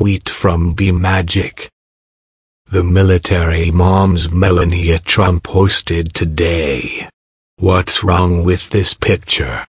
tweet from be Magic. The military mom's Melania Trump posted today. What's wrong with this picture?